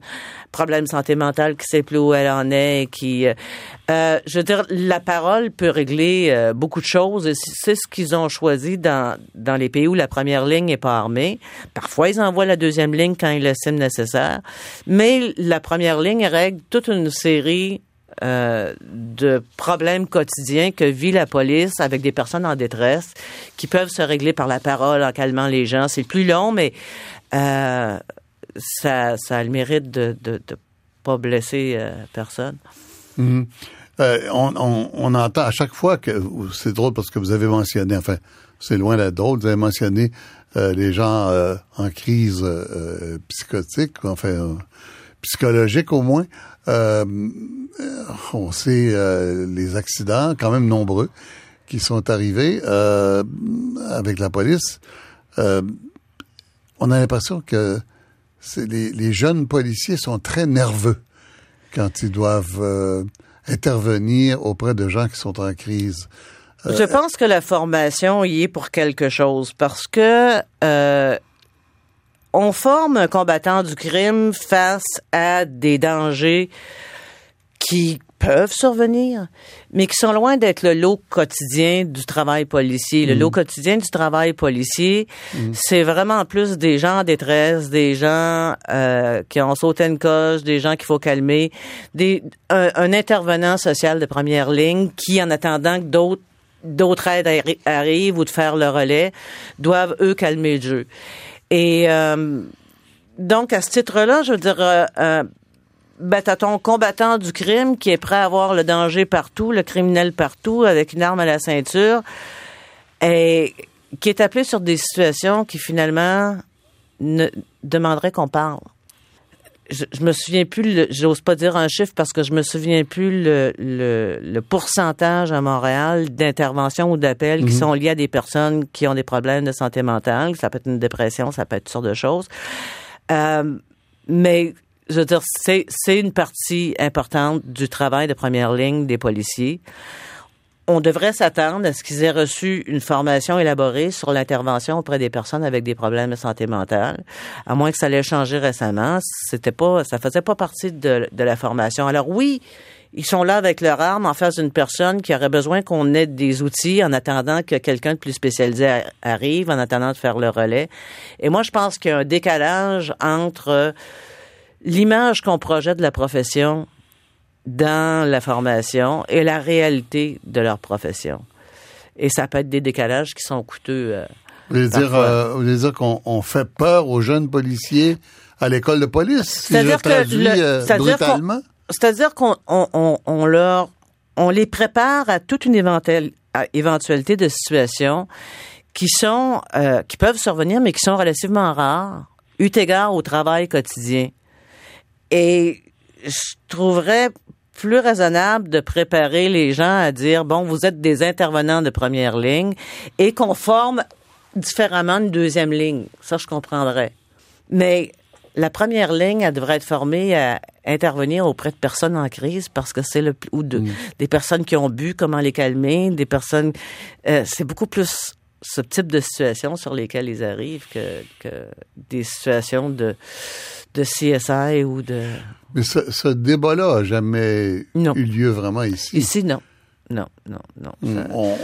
S3: problème santé mentale qui sait plus où elle en est, et qui, euh, euh, je veux dire, la parole peut régler euh, beaucoup de choses. Et c'est ce qu'ils ont choisi dans dans les pays où la première ligne n'est pas armée. Parfois, ils envoient la deuxième ligne quand ils l'estiment nécessaire, mais la première ligne règle toute une série euh, de problèmes quotidiens que vit la police avec des personnes en détresse qui peuvent se régler par la parole en calmant les gens. C'est plus long, mais euh, ça, ça a le mérite de de pas blesser euh, personne.
S2: Mhm. Euh, on, on, entend à chaque fois que c'est drôle parce que vous avez mentionné, enfin, c'est loin d'être drôle, vous avez mentionné les gens en crise psychotique, enfin psychologique au moins. Euh, euh, on sait euh, les accidents, quand même nombreux, qui sont arrivés avec la police. On a l'impression que les, jeunes policiers sont très nerveux quand ils doivent intervenir auprès de gens qui sont en crise.
S3: Je pense que la formation y est pour quelque chose parce que on forme un combattant du crime face à des dangers qui peuvent survenir, mais qui sont loin d'être le lot quotidien du travail policier. Le lot quotidien du travail policier, c'est vraiment plus des gens en détresse, des gens euh, qui ont sauté une coche, des gens qu'il faut calmer, des, un, un intervenant social de première ligne qui, en attendant que d'autres d'autres aides arri- arrivent ou de faire le relais, doivent, eux, calmer le jeu. Et euh, donc, à ce titre-là, je veux dire, euh, euh, ben, t'as ton combattant du crime qui est prêt à voir le danger partout, le criminel partout, avec une arme à la ceinture, et qui est appelé sur des situations qui, finalement, ne demanderaient qu'on parle. Je, je me souviens plus, j'ose pas dire un chiffre parce que je me souviens plus le, le, le pourcentage à Montréal d'interventions ou d'appels qui sont liés à des personnes qui ont des problèmes de santé mentale. Ça peut être une dépression, ça peut être toutes sortes de choses. Euh, mais je veux dire, c'est, c'est une partie importante du travail de première ligne des policiers. On devrait s'attendre à ce qu'ils aient reçu une formation élaborée sur l'intervention auprès des personnes avec des problèmes de santé mentale. À moins que ça l'ait changé récemment, c'était pas, ça faisait pas partie de, de la formation. Alors oui, ils sont là avec leur arme en face d'une personne qui aurait besoin qu'on ait des outils en attendant que quelqu'un de plus spécialisé arrive, en attendant de faire le relais. Et moi, je pense qu'il y a un décalage entre l'image qu'on projette de la profession dans la formation et la réalité de leur profession. Et ça peut être des décalages qui sont coûteux. euh,
S2: Vous voulez dire, euh, vous voulez dire qu'on on fait peur aux jeunes policiers à l'école de police, si je traduis
S3: le-
S2: euh, brutalement?
S3: C'est-à-dire qu'on on, on, on leur on les prépare à toute une éventuelle- à éventualité de situations qui sont euh, qui peuvent survenir mais qui sont relativement rares eu égard au travail quotidien. Et je trouverais plus raisonnable de préparer les gens à dire bon vous êtes des intervenants de première ligne et qu'on forme différemment une deuxième ligne. Ça je comprendrais. Mais la première ligne, elle devrait être formée à intervenir auprès de personnes en crise parce que c'est le plus- ou de, des personnes qui ont bu, comment les calmer, des personnes. euh, c'est beaucoup plus ce type de situation sur lesquelles ils arrivent que, que des situations de de CSI ou de
S2: Mais ce, ce débat-là n'a jamais
S3: Non.
S2: eu lieu vraiment ici.
S3: ici non non non non. Ça-
S2: On,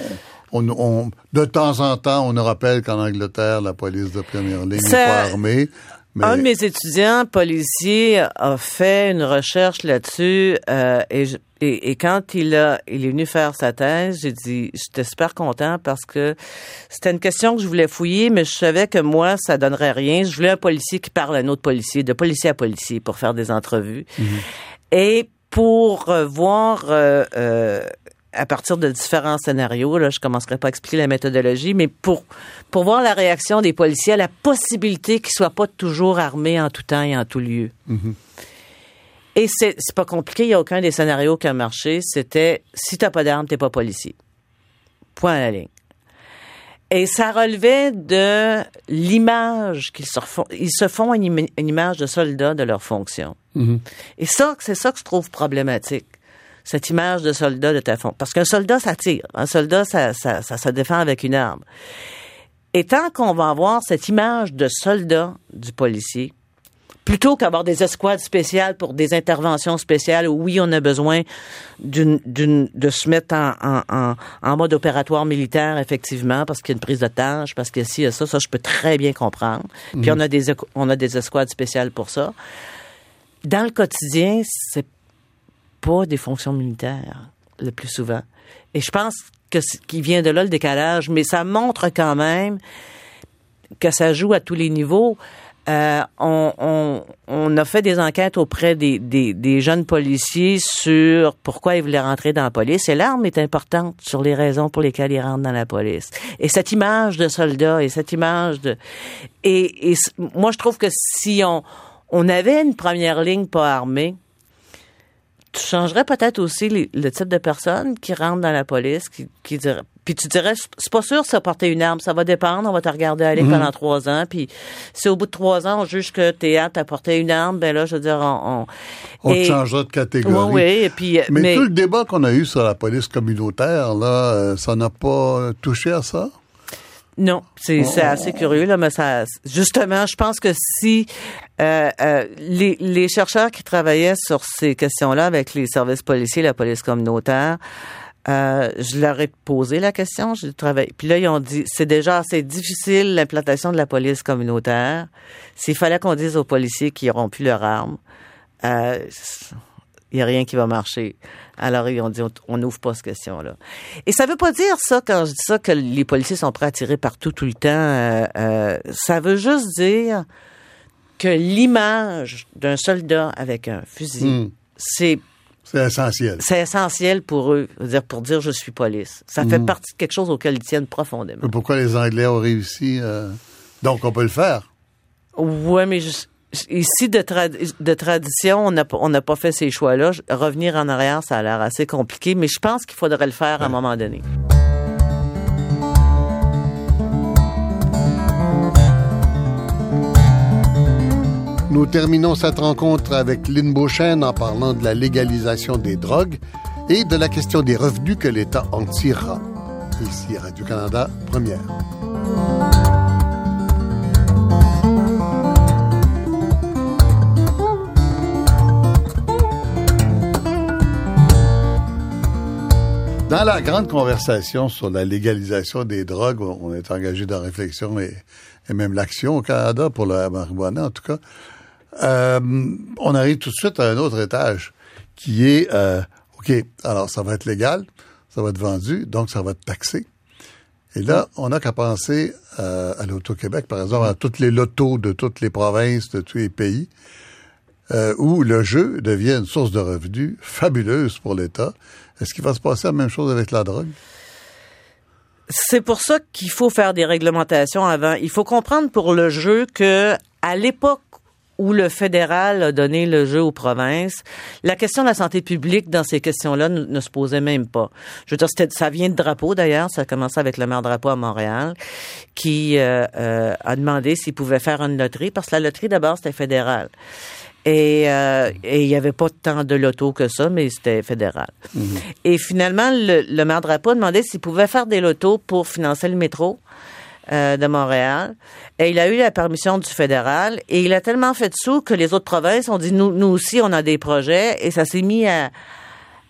S2: on, on- de temps en temps, on nous rappelle qu'en Angleterre, la police de première ligne n'est pas armée. Mais
S3: Un de mes étudiants policiers a fait une recherche là-dessus euh, et, je- et, et quand il a il est venu faire sa thèse, j'ai dit j'étais super content parce que c'était une question que je voulais fouiller, mais je savais que moi ça donnerait rien. Je voulais un policier qui parle à un autre policier, de policier à policier pour faire des entrevues et pour euh, voir euh, euh, à partir de différents scénarios, là, je commencerai pas à expliquer la méthodologie, mais pour pour voir la réaction des policiers à la possibilité qu'ils soient pas toujours armés en tout temps et en tout lieu. Et c'est c'est pas compliqué, il y a aucun des scénarios qui a marché. C'était si t'as pas d'arme, t'es pas policier. Point à la ligne. Et ça relevait de l'image qu'ils se font. Ils se font une, ima- une image de soldat de leur fonction. Et ça, c'est ça que je trouve problématique. Cette image de soldat de ta fonction. Parce qu'un soldat, ça tire. Un soldat, ça, ça, ça se défend avec une arme. Et tant qu'on va avoir cette image de soldat du policier, plutôt qu'avoir des escouades spéciales pour des interventions spéciales où oui, on a besoin d'une, d'une, de se mettre en, en, en, mode opératoire militaire, effectivement, parce qu'il y a une prise de tâche, parce que si, ça, ça, je peux très bien comprendre. Puis on a des, on a des escouades spéciales pour ça. Dans le quotidien, c'est pas des fonctions militaires, le plus souvent. Et je pense que qu'il vient de là le décalage, mais ça montre quand même que ça joue à tous les niveaux. Euh, on, a fait des enquêtes auprès des, jeunes policiers sur pourquoi ils voulaient rentrer dans la police. Et l'arme est importante sur les raisons pour lesquelles ils rentrent dans la police. Et cette image de soldat et cette image de... Et, moi, je trouve que si on, avait une première ligne pas armée, tu changerais peut-être aussi le type de personnes qui rentrent dans la police, qui, qui dirait, puis tu dirais, c'est pas sûr ça porter une arme, ça va dépendre, on va te regarder aller pendant trois ans, puis si au bout de trois ans on juge que t'es apte à porter une arme, ben là, je veux dire, on... on,
S2: on
S3: et-
S2: changera de catégorie.
S3: Oui, oui, et puis... euh,
S2: Mais,
S3: mais
S2: tout le débat qu'on a eu sur la police communautaire, là, euh, ça n'a pas touché à ça?
S3: Non, c'est c'est assez curieux là, mais ça, justement, je pense que si euh, euh, les, les chercheurs qui travaillaient sur ces questions-là avec les services policiers, la police communautaire, euh, je leur ai posé la question, j'ai travaillé. Puis là, ils ont dit, c'est déjà assez difficile l'implantation de la police communautaire. S'il fallait qu'on dise aux policiers qu'ils n'auront plus leurs armes, euh, il n'y a rien qui va marcher. Alors, ils ont dit, on n'ouvre pas cette question-là. Et ça veut pas dire ça, quand je dis ça, que les policiers sont prêts à tirer partout tout le temps. Euh, euh, ça veut juste dire que l'image d'un soldat avec un fusil,
S2: Hmm.
S3: c'est
S2: C'est essentiel.
S3: c'est essentiel pour eux, dire pour dire je suis police. Ça fait
S2: Mhm.
S3: partie de quelque chose auquel ils tiennent profondément.
S2: Mais Pourquoi les Anglais ont réussi? euh, Donc, on peut le faire?
S3: Ouais, mais je- ici de, trad- de tradition, on n'a pas- on n'a pas fait ces choix-là. Revenir en arrière, ça a l'air assez compliqué, mais je pense qu'il faudrait le faire à un moment donné.
S2: Nous terminons cette rencontre avec Lynn Beauchesne en parlant de la légalisation des drogues et de la question des revenus que l'État en tirera. Ici, Radio-Canada, première. Dans la grande conversation sur la légalisation des drogues, on est engagé dans la réflexion et même l'action au Canada pour la marijuana, en tout cas. Euh, on arrive tout de suite à un autre étage qui est, euh, OK, alors ça va être légal, ça va être vendu, donc ça va être taxé. Et là, on n'a qu'à penser euh, à l'Auto-Québec, par exemple, à toutes les lotos de toutes les provinces, de tous les pays, où le jeu devient une source de revenus fabuleuse pour l'État. Est-ce qu'il va se passer la même chose avec la drogue?
S3: C'est pour ça qu'il faut faire des réglementations avant. Il faut comprendre pour le jeu que à l'époque où le fédéral a donné le jeu aux provinces, la question de la santé publique dans ces questions-là ne, ne se posait même pas. Je veux dire, ça vient de Drapeau d'ailleurs, ça a commencé avec le maire Drapeau à Montréal, qui euh, euh, a demandé s'il pouvait faire une loterie, parce que la loterie d'abord c'était fédéral. Et euh, et il y avait pas tant de lotos que ça, mais c'était fédéral. Et finalement, le, le maire Drapeau a demandé s'il pouvait faire des lotos pour financer le métro euh, de Montréal. Et il a eu la permission du fédéral. Et il a tellement fait de sous que les autres provinces ont dit, nous, nous aussi, on a des projets. Et ça s'est mis à,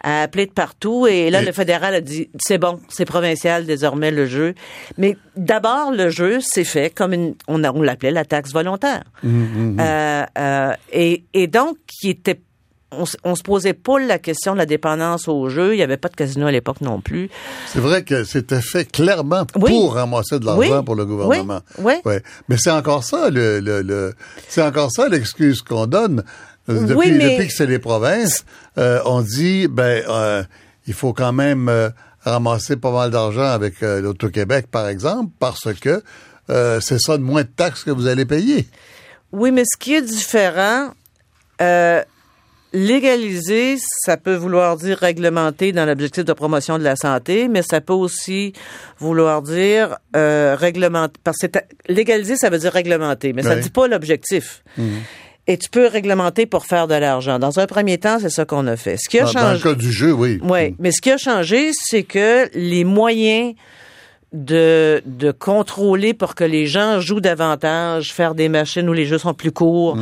S3: à appeler de partout. Et là,
S2: Et-
S3: le fédéral a dit, c'est bon, c'est provincial désormais le jeu. Mais d'abord, le jeu s'est fait comme une, on, on l'appelait la taxe volontaire. Euh, euh, et, et donc, qui était on, se posait pas la question de la dépendance au jeu. Il y avait pas de casino à l'époque non plus.
S2: C'est vrai que c'était fait clairement
S3: Oui.
S2: pour ramasser de l'argent
S3: Oui.
S2: pour le gouvernement.
S3: Oui.
S2: Mais c'est encore ça, le, le, le- c'est encore ça l'excuse qu'on donne. Euh, Depuis,
S3: Oui, mais-
S2: depuis que c'est les provinces, euh, on dit ben euh, il faut quand même euh, ramasser pas mal d'argent avec l'Auto-Québec, par exemple, parce que c'est ça de moins de taxes que vous allez payer.
S3: Oui, mais ce qui est différent, euh, légaliser, ça peut vouloir dire réglementer dans l'objectif de promotion de la santé, mais ça peut aussi vouloir dire euh, réglementer. Parce que légaliser, ça veut dire réglementer, mais ça ne dit pas l'objectif. Et tu peux réglementer pour faire de l'argent. Dans un premier temps, c'est ça qu'on a fait. Ce qui a
S2: Dans, dans le
S3: changé.
S2: cas du jeu, oui.
S3: Oui, mais ce qui a changé, c'est que les moyens de, de contrôler pour que les gens jouent davantage, faire des machines où les jeux sont plus courts,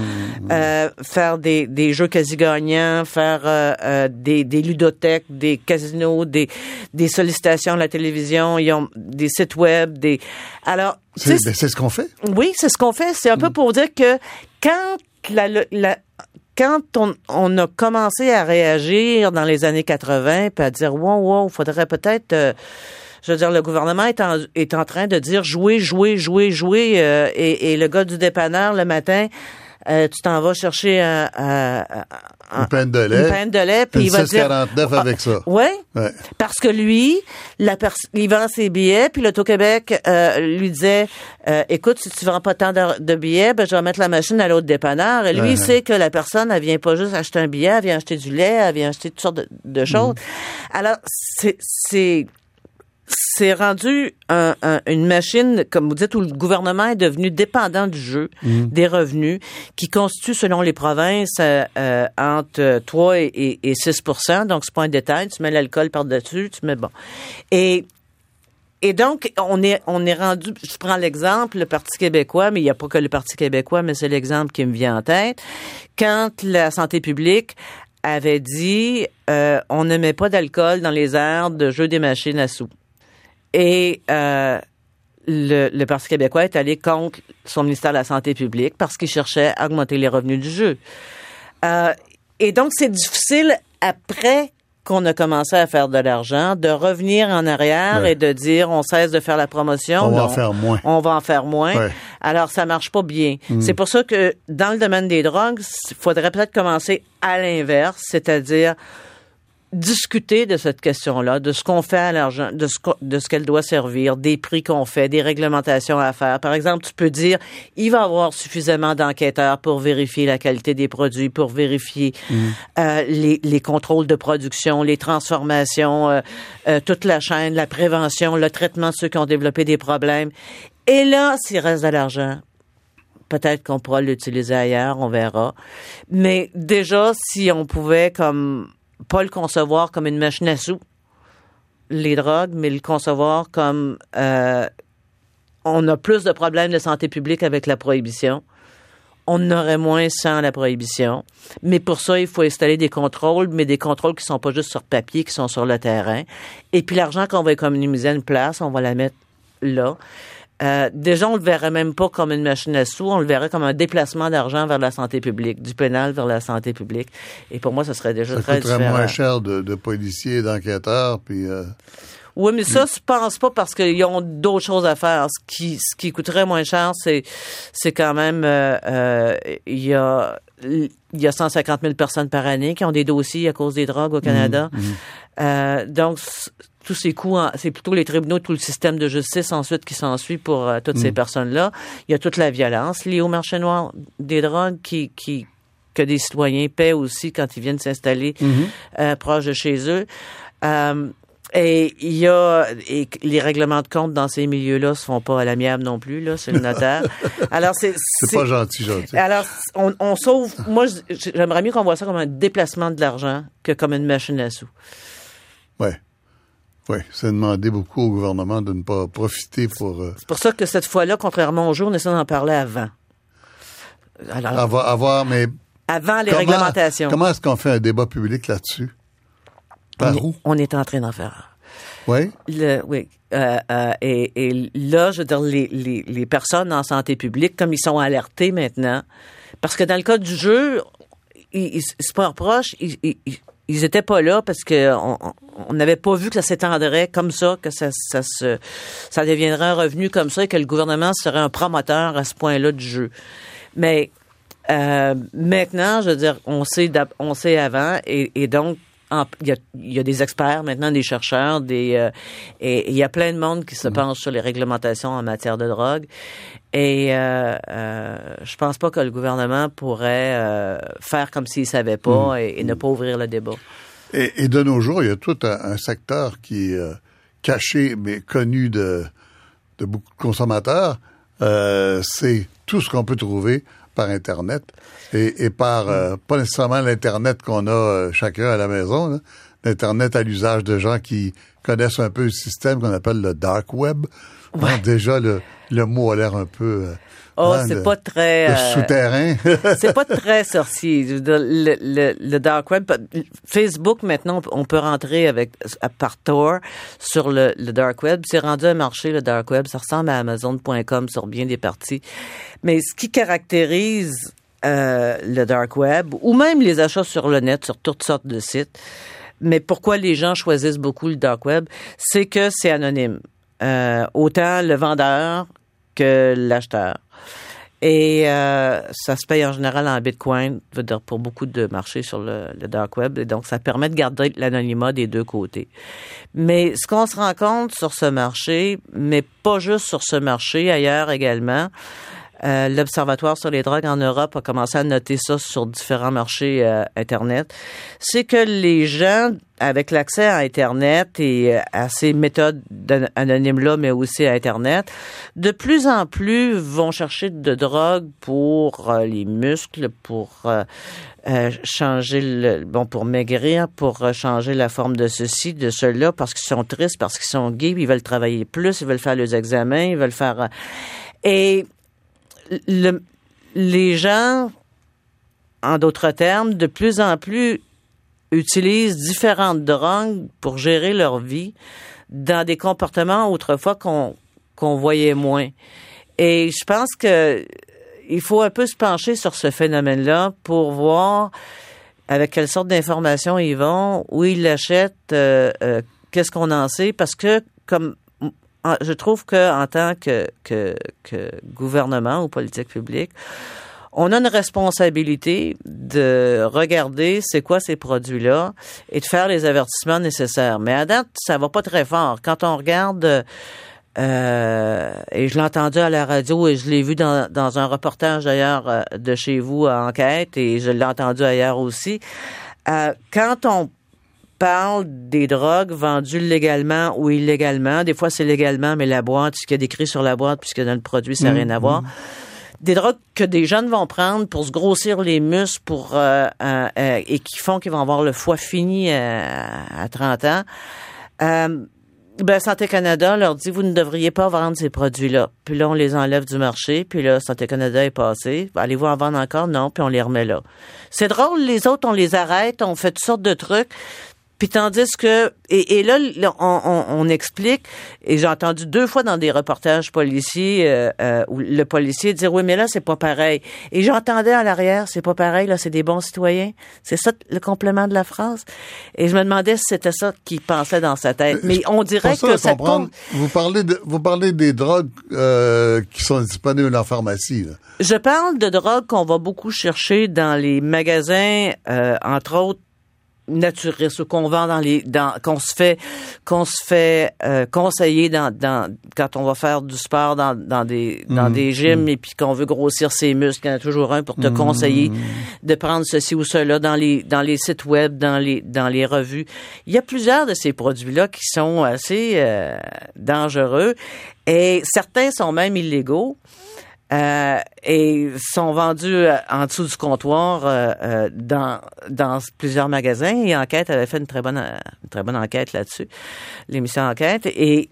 S3: euh, faire des, des jeux quasi gagnants, faire euh, euh, des, des ludothèques, des casinos, des, des sollicitations à la télévision, ils ont des sites web, des... Alors,
S2: C'est ben, c'est ce qu'on fait.
S3: oui, c'est ce qu'on fait. C'est un peu pour dire que quand la, la- quand on, on a commencé à réagir dans les années 80, puis à dire wow, wow, faudrait peut-être euh, je veux dire, le gouvernement est en, est en train de dire jouer, jouer, jouer, jouer, euh, et, et le gars du dépanneur le matin, euh, tu t'en vas chercher un, un- un-
S2: Une peine de lait.
S3: une peine de lait, puis il va dire
S2: 6,49 avec ça.
S3: oui,
S2: Ouais.
S3: parce que lui, la pers- il vend ses billets, puis l'Auto-Québec euh, lui disait, euh, écoute, si tu vends pas tant de, de billets, ben, je vais mettre la machine à l'autre dépanneur. Et lui,
S2: Ouais.
S3: il sait que la personne, elle vient pas juste acheter un billet, elle vient acheter du lait, elle vient acheter toutes sortes de, de choses. Alors, c'est... c'est rendu un- un- une machine, comme vous dites, où le gouvernement est devenu dépendant du jeu, des revenus, qui constitue, selon les provinces, euh, euh, entre 3 et, et, et 6 Donc, c'est pas un détail. Tu mets l'alcool par-dessus, tu mets bon. Et et donc, on est, on est rendu, je prends l'exemple, le Parti québécois, mais il n'y a pas que le Parti québécois, mais c'est l'exemple qui me vient en tête. Quand la santé publique avait dit, euh, on ne met pas d'alcool dans les aires de jeu des machines à sous. Et euh, le, le, Parti québécois est allé contre son ministère de la Santé publique parce qu'il cherchait à augmenter les revenus du jeu. Euh, et donc, c'est difficile après qu'on a commencé à faire de l'argent, de revenir en arrière et de dire on cesse de faire la promotion.
S2: On va en faire moins.
S3: On va en faire moins. Alors ça marche pas bien. Mm. C'est pour ça que dans le domaine des drogues, il faudrait peut-être commencer à l'inverse, c'est-à-dire discuter de cette question-là, de ce qu'on fait à l'argent, de ce, de ce qu'elle doit servir, des prix qu'on fait, des réglementations à faire. Par exemple, tu peux dire, il va y avoir suffisamment d'enquêteurs pour vérifier la qualité des produits, pour vérifier mm. euh, les, les, contrôles de production, les transformations, euh, euh, toute la chaîne, la prévention, le traitement de ceux qui ont développé des problèmes. Et là, s'il reste de l'argent, peut-être qu'on pourra l'utiliser ailleurs, on verra. Mais déjà, si on pouvait comme pas le concevoir comme une machine à sous, les drogues, mais le concevoir comme euh, on a plus de problèmes de santé publique avec la prohibition. On en aurait moins sans la prohibition. Mais pour ça, il faut installer des contrôles, mais des contrôles qui sont pas juste sur papier, qui sont sur le terrain. Et puis l'argent qu'on va économiser à une place, on va la mettre là. Euh, déjà, on le verrait même pas comme une machine à sous, on le verrait comme un déplacement d'argent vers la santé publique, du pénal vers la santé publique. Et pour moi, ce serait déjà
S2: ça
S3: très
S2: coûterait moins cher de, de policiers et d'enquêteurs, puis... Euh...
S3: Oui, mais ça, je pense pas parce qu'ils ont d'autres choses à faire. Ce qui, ce qui coûterait moins cher, c'est, c'est quand même, euh, euh il y a, il y a 150 000 personnes par année qui ont des dossiers à cause des drogues au Canada. Mmh, mmh. Euh, donc, tous ces coûts, c'est plutôt les tribunaux, tout le système de justice ensuite qui s'ensuit pour euh, toutes ces mm. personnes-là. Il y a toute la violence liée au marché noir des drogues qui, qui que des citoyens paient aussi quand ils viennent s'installer mm-hmm. euh, proche de chez eux. Euh, et il y a et les règlements de compte dans ces milieux-là se font pas à l'amiable non plus là, c'est le notaire.
S2: Alors c'est c'est pas gentil gentil.
S3: Alors on, on sauve moi j'aimerais mieux qu'on voit ça comme un déplacement de l'argent que comme une machine à sous.
S2: Ouais. Oui, c'est demandé beaucoup au gouvernement de ne pas profiter pour... Euh,
S3: c'est pour ça que cette fois-là, contrairement au jour, on essaie d'en parler avant.
S2: Alors, avoir, avoir, mais...
S3: Avant les réglementations.
S2: Comment est-ce qu'on fait un débat public là-dessus?
S3: Par on où? on est en train d'en faire
S2: Oui?
S3: oui. Euh, euh, et, et, là, je veux dire, les, les, les, personnes en santé publique, comme ils sont alertés maintenant, parce que dans le cas du jeu, ils, ils, c'est pas proche, ils, ils étaient pas là parce que on n'avait pas vu que ça s'étendrait comme ça, que ça, ça se, ça deviendrait un revenu comme ça et que le gouvernement serait un promoteur à ce point-là du jeu. Mais euh, maintenant, je veux dire, on sait, on sait avant et, et donc il y, a, il y, a, des experts maintenant, des chercheurs, des euh, et il y a plein de monde qui se mm. penche sur les réglementations en matière de drogue. Et euh, euh, je pense pas que le gouvernement pourrait euh, faire comme s'il savait pas mm. et, ne pas ouvrir le débat.
S2: Et, et, de nos jours, il y a tout un, un secteur qui est euh, caché mais connu de, de beaucoup de consommateurs. C'est tout ce qu'on peut trouver par Internet et, et par euh, pas nécessairement l'Internet qu'on a euh, chacun à la maison, l'Internet à l'usage de gens qui connaissent un peu le système qu'on appelle le dark web. déjà, le, le mot a l'air un peu... Euh,
S3: Oh, c'est pas très.
S2: Le souterrain.
S3: c'est pas très sorcier. Le, le, le, dark web, Facebook maintenant, on peut rentrer avec par Tor sur le, le dark web. C'est rendu un marché le dark web. Ça ressemble à Amazon.com sur bien des parties. Mais ce qui caractérise euh, le dark web ou même les achats sur le net sur toutes sortes de sites. Mais pourquoi les gens choisissent beaucoup le dark web, c'est que c'est anonyme. Euh, autant le vendeur que l'acheteur. Et euh, ça se paye en général en Bitcoin, pour beaucoup de marchés sur le, dark web. Et donc, ça permet de garder l'anonymat des deux côtés. Mais ce qu'on se rend compte sur ce marché, mais pas juste sur ce marché, ailleurs également, Euh, L'Observatoire sur les drogues en Europe a commencé à noter ça sur différents marchés euh, Internet. C'est que les gens, avec l'accès à Internet et euh, à ces méthodes anonymes-là, mais aussi à Internet, de plus en plus vont chercher de drogue pour les muscles, pour changer le, bon, pour maigrir, pour changer la forme de ceci, de cela, parce qu'ils sont tristes, parce qu'ils sont gays, ils veulent travailler plus, ils veulent faire les examens, ils veulent faire, et le, les gens, en d'autres termes, de plus en plus utilisent différentes drogues pour gérer leur vie dans des comportements autrefois qu'on qu'on voyait moins. Et je pense que il faut un peu se pencher sur ce phénomène-là pour voir avec quelle sorte d'informations ils vont, où ils l'achètent, euh, euh, qu'est-ce qu'on en sait, parce que comme je trouve que en tant que, gouvernement ou politique publique, on a une responsabilité de regarder c'est quoi ces produits-là et de faire les avertissements nécessaires. Mais à date, ça va pas très fort. Quand on regarde, euh, et je l'ai entendu à la radio et je l'ai vu dans, dans un reportage d'ailleurs euh, de chez vous à Enquête et je l'ai entendu ailleurs aussi, euh, quand on parle des drogues vendues légalement ou illégalement. Des fois, c'est légalement, mais la boîte, ce qu'il y a décrit sur la boîte, puisque dans le produit, ça n'a rien à mm-hmm. voir. Des drogues que des jeunes vont prendre pour se grossir les muscles pour euh, euh, euh, et qui font qu'ils vont avoir le foie fini à 30 ans. Ben, Santé Canada leur dit, vous ne devriez pas vendre ces produits-là. Puis là, on les enlève du marché. Puis là, Santé Canada est passé. Allez-vous en vendre encore? Non. Puis on les remet là. C'est drôle. Les autres, on les arrête. On fait toutes sortes de trucs. Puis tandis que et, et là, on, on, on, explique et j'ai entendu deux fois dans des reportages policiers euh, euh, où le policier dire oui mais là c'est pas pareil. Et j'entendais à l'arrière c'est pas pareil là c'est des bons citoyens. C'est ça le complément de la phrase. Et je me demandais si c'était ça qu'il pensait dans sa tête. Mais on dirait que ça
S2: vous parlez de vous parlez des drogues euh, qui sont disponibles en pharmacie là.
S3: je parle de drogues qu'on va beaucoup chercher dans les magasins euh, entre autres naturel, ce qu'on vend dans les, dans, qu'on se fait, qu'on se fait euh, conseiller dans, dans, quand on va faire du sport dans, dans des, dans mmh. des gyms mmh. et puis qu'on veut grossir ses muscles, il y en a toujours un pour te mmh. conseiller de prendre ceci ou cela dans les, dans les sites web, dans les, dans les revues. Il y a plusieurs de ces produits-là qui sont assez euh, dangereux et certains sont même illégaux. Euh, et sont vendus euh, en dessous du comptoir euh, euh, dans, dans plusieurs magasins. Et Enquête avait fait une très bonne, une très bonne enquête là-dessus, l'émission Enquête. Et,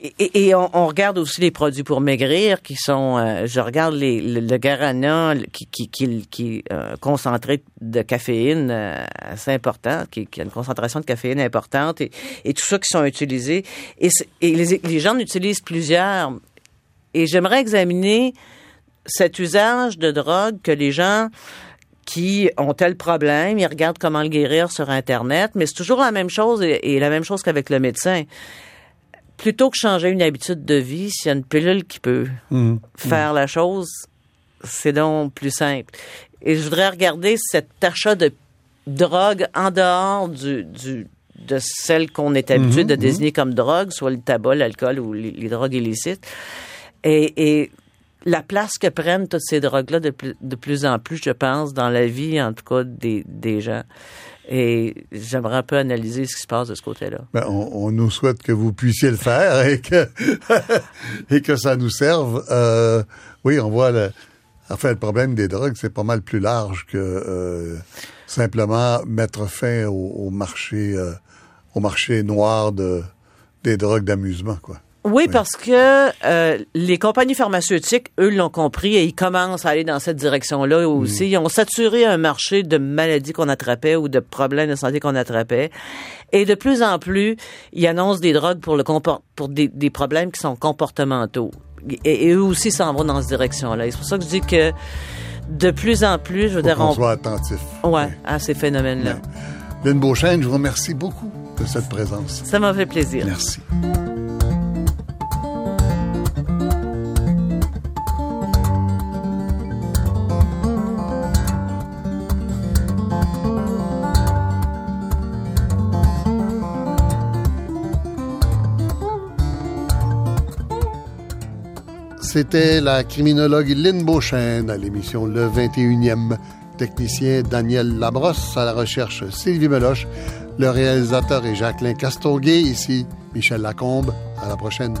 S3: et, et on, on, regarde aussi les produits pour maigrir qui sont, je regarde les, le, le Garana qui, qui, qui, qui concentré de caféine assez important, qui, qui, a une concentration de caféine importante et, et tout ça qui sont utilisés. Et, et les, les gens utilisent plusieurs et j'aimerais examiner cet usage de drogue que les gens qui ont tel problème, ils regardent comment le guérir sur Internet, mais c'est toujours la même chose et, la même chose qu'avec le médecin. Plutôt que changer une habitude de vie, s'il y a une pilule qui peut mmh. faire la chose, c'est donc plus simple. Et je voudrais regarder cet achat de drogue en dehors du, du de celle qu'on est habitué mmh. de mmh. désigner comme drogue, soit le tabac, l'alcool ou les drogues illicites. Et, la place que prennent toutes ces drogues-là de, plus en plus, je pense, dans la vie, en tout cas, des, des gens. Et j'aimerais un peu analyser ce qui se passe de ce côté-là.
S2: Ben, on, nous souhaite que vous puissiez le faire et que, et que ça nous serve. Euh, oui, on voit le, enfin, le problème des drogues, c'est pas mal plus large que euh, simplement mettre fin au, marché, euh, au marché noir de, des drogues d'amusement, quoi.
S3: Oui, parce que euh, les compagnies pharmaceutiques, eux, l'ont compris et ils commencent à aller dans cette direction-là aussi. Mm. Ils ont saturé un marché de maladies qu'on attrapait ou de problèmes de santé qu'on attrapait. Et de plus en plus, ils annoncent des drogues pour le pour des, des problèmes qui sont comportementaux. Et, eux aussi s'en vont dans cette direction-là. c'est pour ça que je dis que de plus en plus, je veux dire,
S2: on soit attentif.
S3: Ouais, à ces phénomènes-là.
S2: Lynn Beauchesne, je vous remercie beaucoup de cette présence.
S3: Ça m'a fait plaisir.
S2: Merci. C'était la criminologue Lynn Beauchesne à l'émission Le 21e. Technicien Daniel Labrosse à la recherche Sylvie Meloche. Le réalisateur est Jacqueline Castonguay. Ici Michel Lacombe. À la prochaine.